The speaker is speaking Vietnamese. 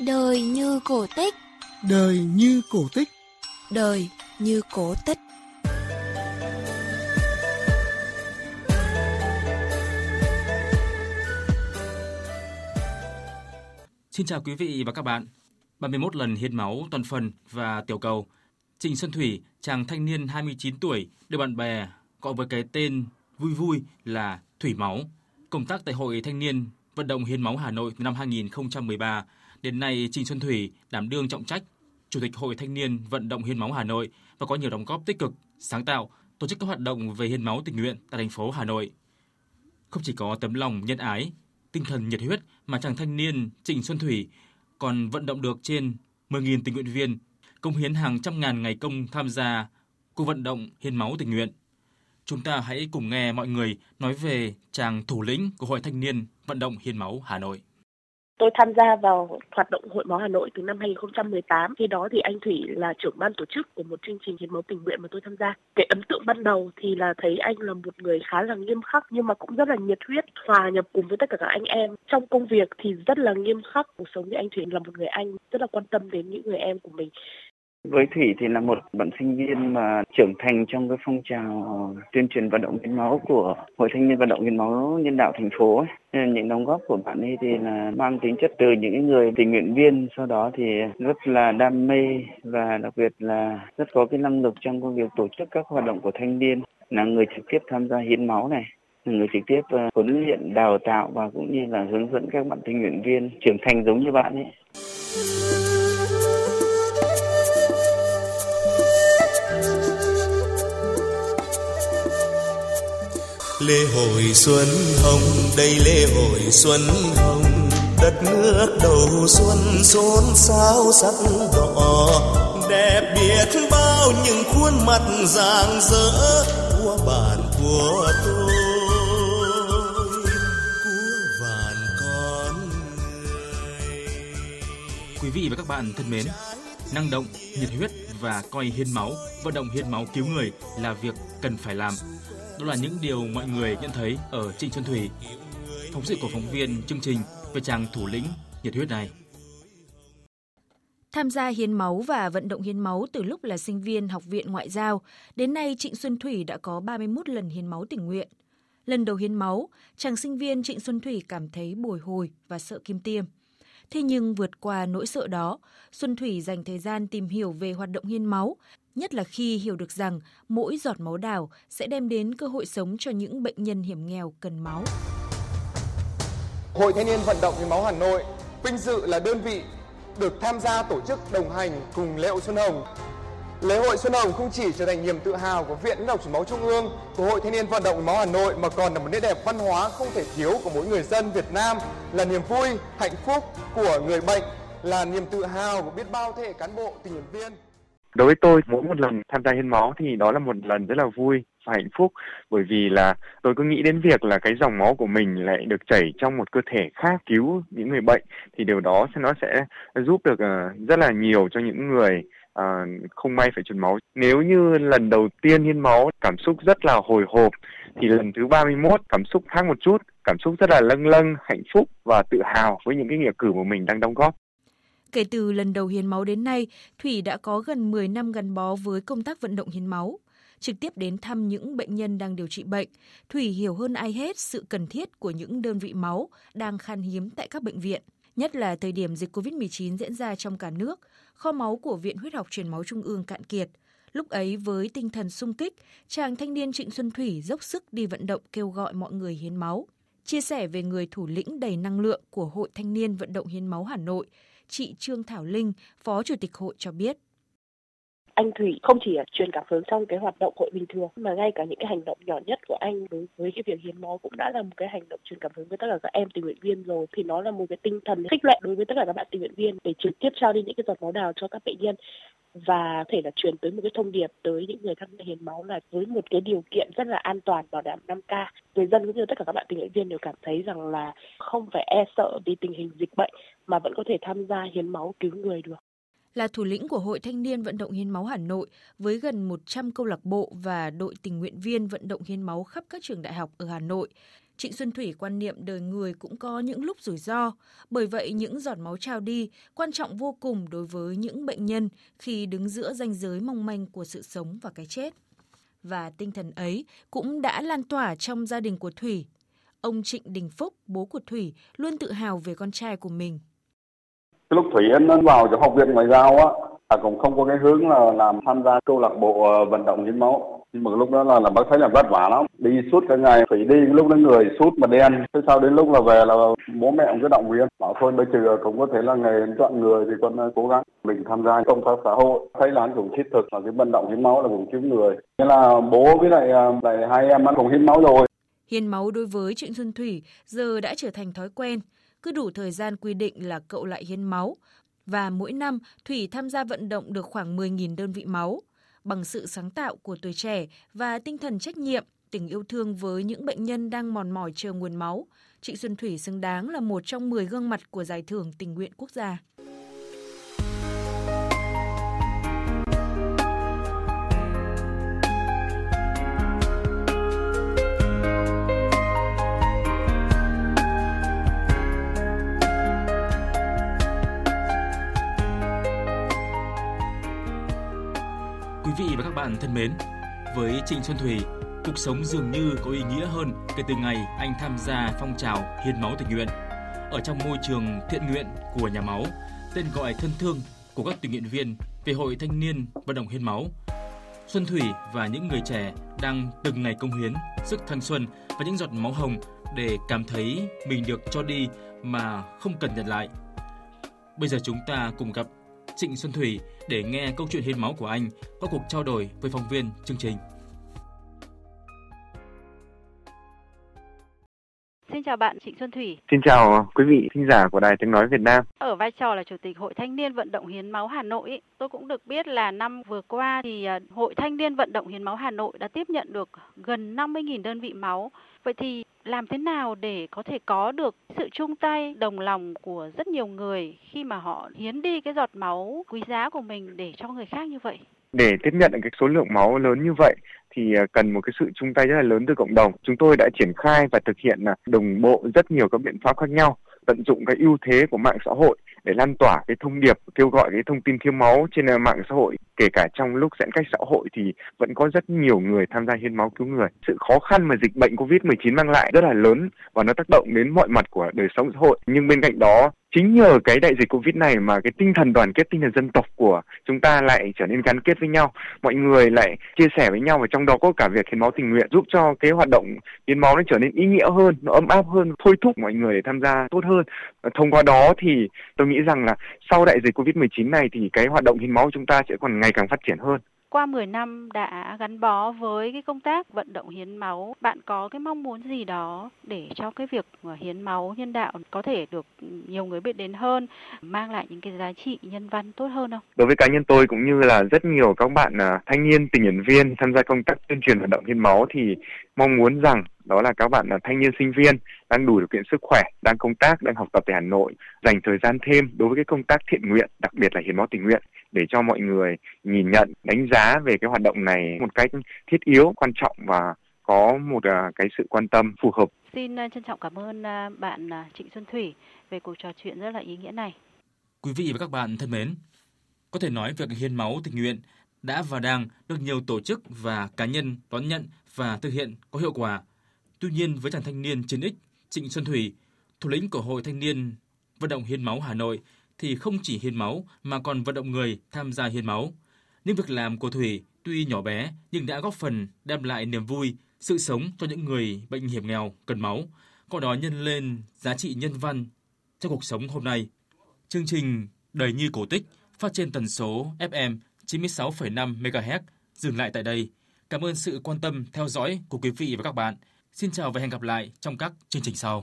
Đời như cổ tích Đời như cổ tích Đời như cổ tích Xin chào quý vị và các bạn. 31 lần hiến máu toàn phần và tiểu cầu. Trịnh Xuân Thủy, chàng thanh niên 29 tuổi, được bạn bè gọi với cái tên vui vui là Thủy Máu. Công tác tại Hội Thanh niên vận động hiến máu Hà Nội từ năm 2013 đến nay Trịnh Xuân Thủy đảm đương trọng trách Chủ tịch Hội Thanh niên vận động hiến máu Hà Nội và có nhiều đóng góp tích cực, sáng tạo, tổ chức các hoạt động về hiến máu tình nguyện tại thành phố Hà Nội. Không chỉ có tấm lòng nhân ái, tinh thần nhiệt huyết mà chàng thanh niên Trịnh Xuân Thủy còn vận động được trên 10.000 tình nguyện viên, công hiến hàng trăm ngàn ngày công tham gia cuộc vận động hiến máu tình nguyện. Chúng ta hãy cùng nghe mọi người nói về chàng thủ lĩnh của Hội Thanh niên vận động hiến máu Hà Nội. Tôi tham gia vào hoạt động Hội máu Hà Nội từ năm 2018. Khi đó thì anh Thủy là trưởng ban tổ chức của một chương trình hiến máu tình nguyện mà tôi tham gia. Cái ấn tượng ban đầu thì là thấy anh là một người khá là nghiêm khắc nhưng mà cũng rất là nhiệt huyết, hòa nhập cùng với tất cả các anh em. Trong công việc thì rất là nghiêm khắc. Cuộc sống thì anh Thủy là một người anh rất là quan tâm đến những người em của mình. Với Thủy thì là một bạn sinh viên mà trưởng thành trong cái phong trào tuyên truyền vận động hiến máu của Hội Thanh niên vận động hiến máu nhân đạo thành phố. Nên những đóng góp của bạn ấy thì là mang tính chất từ những người tình nguyện viên, sau đó thì rất là đam mê và đặc biệt là rất có cái năng lực trong công việc tổ chức các hoạt động của thanh niên, là người trực tiếp tham gia hiến máu này người trực tiếp ờ, huấn luyện đào tạo và cũng như là hướng dẫn các bạn tình nguyện viên trưởng thành giống như bạn ấy. Lễ hội xuân hồng đây lễ hội xuân hồng đất nước đầu xuân xôn xao sắc đỏ đẹp biết bao những khuôn mặt rạng rỡ của bạn của tôi của vạn con người Quý vị và các bạn thân mến, năng động, nhiệt huyết và coi hiến máu, vận động hiến máu cứu người là việc cần phải làm. Đó là những điều mọi người nhận thấy ở Trịnh Xuân Thủy. Phóng sự của phóng viên chương trình về chàng thủ lĩnh nhiệt huyết này. Tham gia hiến máu và vận động hiến máu từ lúc là sinh viên Học viện Ngoại giao, đến nay Trịnh Xuân Thủy đã có 31 lần hiến máu tình nguyện. Lần đầu hiến máu, chàng sinh viên Trịnh Xuân Thủy cảm thấy bồi hồi và sợ kim tiêm. Thế nhưng vượt qua nỗi sợ đó, Xuân Thủy dành thời gian tìm hiểu về hoạt động hiến máu, nhất là khi hiểu được rằng mỗi giọt máu đào sẽ đem đến cơ hội sống cho những bệnh nhân hiểm nghèo cần máu. Hội Thanh niên Vận động Hiến máu Hà Nội vinh dự là đơn vị được tham gia tổ chức đồng hành cùng lễ hội Xuân Hồng. Lễ hội Xuân Hồng không chỉ trở thành niềm tự hào của Viện Huyết học Truyền máu Trung ương, của Hội Thanh niên Vận động Hiến máu Hà Nội mà còn là một nét đẹp văn hóa không thể thiếu của mỗi người dân Việt Nam, là niềm vui, hạnh phúc của người bệnh, là niềm tự hào của biết bao thế hệ cán bộ, tình nguyện viên. Đối với tôi, mỗi một lần tham gia hiến máu thì đó là một lần rất là vui và hạnh phúc bởi vì là tôi cứ nghĩ đến việc là cái dòng máu của mình lại được chảy trong một cơ thể khác cứu những người bệnh thì điều đó sẽ nó sẽ giúp được ờ, rất là nhiều cho những người à, không may phải truyền máu. Nếu như lần đầu tiên hiến máu cảm xúc rất là hồi hộp thì lần thứ 31 cảm xúc khác một chút, cảm xúc rất là lâng lâng, hạnh phúc và tự hào với những cái nghĩa cử của mình đang đóng góp. Kể từ lần đầu hiến máu đến nay, Thủy đã có gần 10 năm gắn bó với công tác vận động hiến máu. Trực tiếp đến thăm những bệnh nhân đang điều trị bệnh, Thủy hiểu hơn ai hết sự cần thiết của những đơn vị máu đang khan hiếm tại các bệnh viện. Nhất là thời điểm dịch COVID-19 diễn ra trong cả nước, kho máu của Viện Huyết học Truyền máu Trung ương cạn kiệt. Lúc ấy với tinh thần sung kích, chàng thanh niên Trịnh Xuân Thủy dốc sức đi vận động kêu gọi mọi người hiến máu. Chia sẻ về người thủ lĩnh đầy năng lượng của Hội Thanh niên Vận động Hiến máu Hà Nội, chị Trương Thảo Linh, Phó Chủ tịch hội cho biết anh Thủy không chỉ truyền cảm hứng trong cái hoạt động hội bình thường, mà ngay cả những cái hành động nhỏ nhất của anh đối với cái việc hiến máu cũng đã là một cái hành động truyền cảm hứng với tất cả các em tình nguyện viên rồi. Thì nó là một cái tinh thần khích lệ đối với tất cả các bạn tình nguyện viên để trực tiếp trao đi những cái giọt máu đào cho các bệnh nhân. Và có thể là truyền tới một cái thông điệp tới những người tham gia hiến máu là với một cái điều kiện rất là an toàn, bảo đảm 5K người dân cũng như tất cả các bạn tình nguyện viên đều cảm thấy rằng là không phải e sợ vì tình hình dịch bệnh mà vẫn có thể tham gia hiến máu cứu người được là thủ lĩnh của Hội Thanh niên Vận động Hiến máu Hà Nội với gần 100 câu lạc bộ và đội tình nguyện viên vận động hiến máu khắp các trường đại học ở Hà Nội. Trịnh Xuân Thủy quan niệm đời người cũng có những lúc rủi ro, bởi vậy những giọt máu trao đi quan trọng vô cùng đối với những bệnh nhân khi đứng giữa ranh giới mong manh của sự sống và cái chết. Và tinh thần ấy cũng đã lan tỏa trong gia đình của Thủy. Ông Trịnh Đình Phúc, bố của Thủy, luôn tự hào về con trai của mình cái Lúc Thủy Yến vào cho học viện ngoại giao á, à, cũng không có cái hướng là làm tham gia câu lạc bộ ờ, vận động hiến máu. Nhưng mà lúc đó là là bác thấy là vất vả lắm. Đi suốt cả ngày phải đi lúc đó người suốt mà đen. Thế sau đến lúc là về là bố mẹ cũng cứ động viên. Bảo thôi bây giờ cũng có thể là nghề chọn người thì con ờ, cố gắng mình tham gia công tác xã hội. Thấy là anh cũng thiết thực là cái vận động hiến máu là cũng cứu người. Thế là bố với lại ờ, lại hai em ăn cùng hiến máu rồi. Hiến máu đối với Trịnh Xuân Thủy giờ đã trở thành thói quen. Cứ đủ thời gian quy định là cậu lại hiến máu. Và mỗi năm, Thủy tham gia vận động được khoảng 10.000 đơn vị máu. Bằng sự sáng tạo của tuổi trẻ và tinh thần trách nhiệm, tình yêu thương với những bệnh nhân đang mòn mỏi chờ nguồn máu, Trịnh Xuân Thủy xứng đáng là một trong 10 gương mặt của Giải thưởng tình nguyện quốc gia. Bạn thân mến, với Trịnh Xuân Thủy, cuộc sống dường như có ý nghĩa hơn kể từ ngày anh tham gia phong trào hiến máu tình nguyện. Ở trong môi trường thiện nguyện của nhà máu, tên gọi thân thương của các tình nguyện viên về Hội Thanh niên vận động hiến máu. Xuân Thủy và những người trẻ đang từng ngày công hiến sức thanh xuân và những giọt máu hồng để cảm thấy mình được cho đi mà không cần nhận lại. Bây giờ chúng ta cùng gặp Trịnh Xuân Thủy để nghe câu chuyện hiến máu của anh qua cuộc trao đổi với phóng viên chương trình. Xin chào bạn Trịnh Xuân Thủy. Xin chào quý vị thính giả của Đài Tiếng Nói Việt Nam. Ở vai trò là Chủ tịch Hội Thanh niên Vận động Hiến máu Hà Nội, tôi cũng được biết là năm vừa qua thì à, Hội Thanh niên Vận động Hiến máu Hà Nội đã tiếp nhận được gần 50.000 đơn vị máu. Vậy thì làm thế nào để có thể có được sự chung tay đồng lòng của rất nhiều người khi mà họ hiến đi cái giọt máu quý giá của mình để cho người khác như vậy? Để tiếp nhận được cái số lượng máu lớn như vậy thì à, cần một cái sự chung tay rất là lớn từ cộng đồng. Chúng tôi đã triển khai và thực hiện à, đồng bộ rất nhiều các biện pháp khác nhau, tận dụng cái ưu thế của mạng xã hội để lan tỏa cái thông điệp kêu gọi cái thông tin thiếu máu trên à, mạng xã hội kể cả trong lúc giãn cách xã hội thì vẫn có rất nhiều người tham gia hiến máu cứu người. Sự khó khăn mà dịch bệnh Covid-19 mang lại rất là lớn và nó tác động đến mọi mặt của đời sống xã hội. Nhưng bên cạnh đó chính nhờ cái đại dịch Covid này mà cái tinh thần đoàn kết, tinh thần dân tộc của chúng ta lại trở nên gắn kết với nhau. Mọi người lại chia sẻ với nhau và trong đó có cả việc hiến máu tình nguyện giúp cho cái hoạt động hiến máu nó trở nên ý nghĩa hơn, nó ấm áp hơn, thôi thúc mọi người để tham gia tốt hơn. Thông qua đó thì tôi nghĩ rằng là sau đại dịch Covid-19 này thì cái hoạt động hiến máu chúng ta sẽ còn ngày càng phát triển hơn. Qua 10 năm đã gắn bó với cái công tác vận động hiến máu, bạn có cái mong muốn gì đó để cho cái việc ờ, hiến máu nhân đạo có thể được ừ, nhiều người biết đến hơn, mang lại những cái giá trị nhân văn tốt hơn không? Đối với cá nhân tôi cũng như là rất nhiều các bạn à, thanh niên tình nguyện viên tham gia công tác tuyên truyền vận động hiến máu thì mong muốn rằng đó là các bạn là thanh niên sinh viên đang đủ điều kiện sức khỏe, đang công tác, đang học tập tại Hà Nội, dành thời gian thêm đối với cái công tác thiện nguyện, đặc biệt là hiến máu tình nguyện để cho mọi người nhìn nhận, đánh giá về cái hoạt động này một cách thiết yếu, quan trọng và có một uh, cái sự quan tâm phù hợp. Xin uh, trân trọng cảm ơn uh, bạn Trịnh Xuân Thủy về cuộc trò chuyện rất là ý nghĩa này. Quý vị và các bạn thân mến, có thể nói việc hiến máu tình nguyện đã và đang được nhiều tổ chức và cá nhân đón nhận và thực hiện có hiệu quả. Tuy nhiên với chàng thanh niên chiến ích Trịnh Xuân Thủy, thủ lĩnh của Hội Thanh niên Vận động Hiến máu Hà Nội thì không chỉ hiến máu mà còn vận động người tham gia hiến máu. Những việc làm của Thủy tuy nhỏ bé nhưng đã góp phần đem lại niềm vui, sự sống cho những người bệnh hiểm nghèo cần máu, qua đó nhân lên giá trị nhân văn trong cuộc sống hôm nay. Chương trình Đời như cổ tích phát trên tần số FM 96,5 MHz dừng lại tại đây. Cảm ơn sự quan tâm theo dõi của quý vị và các bạn. Xin chào và hẹn gặp lại trong các chương trình sau.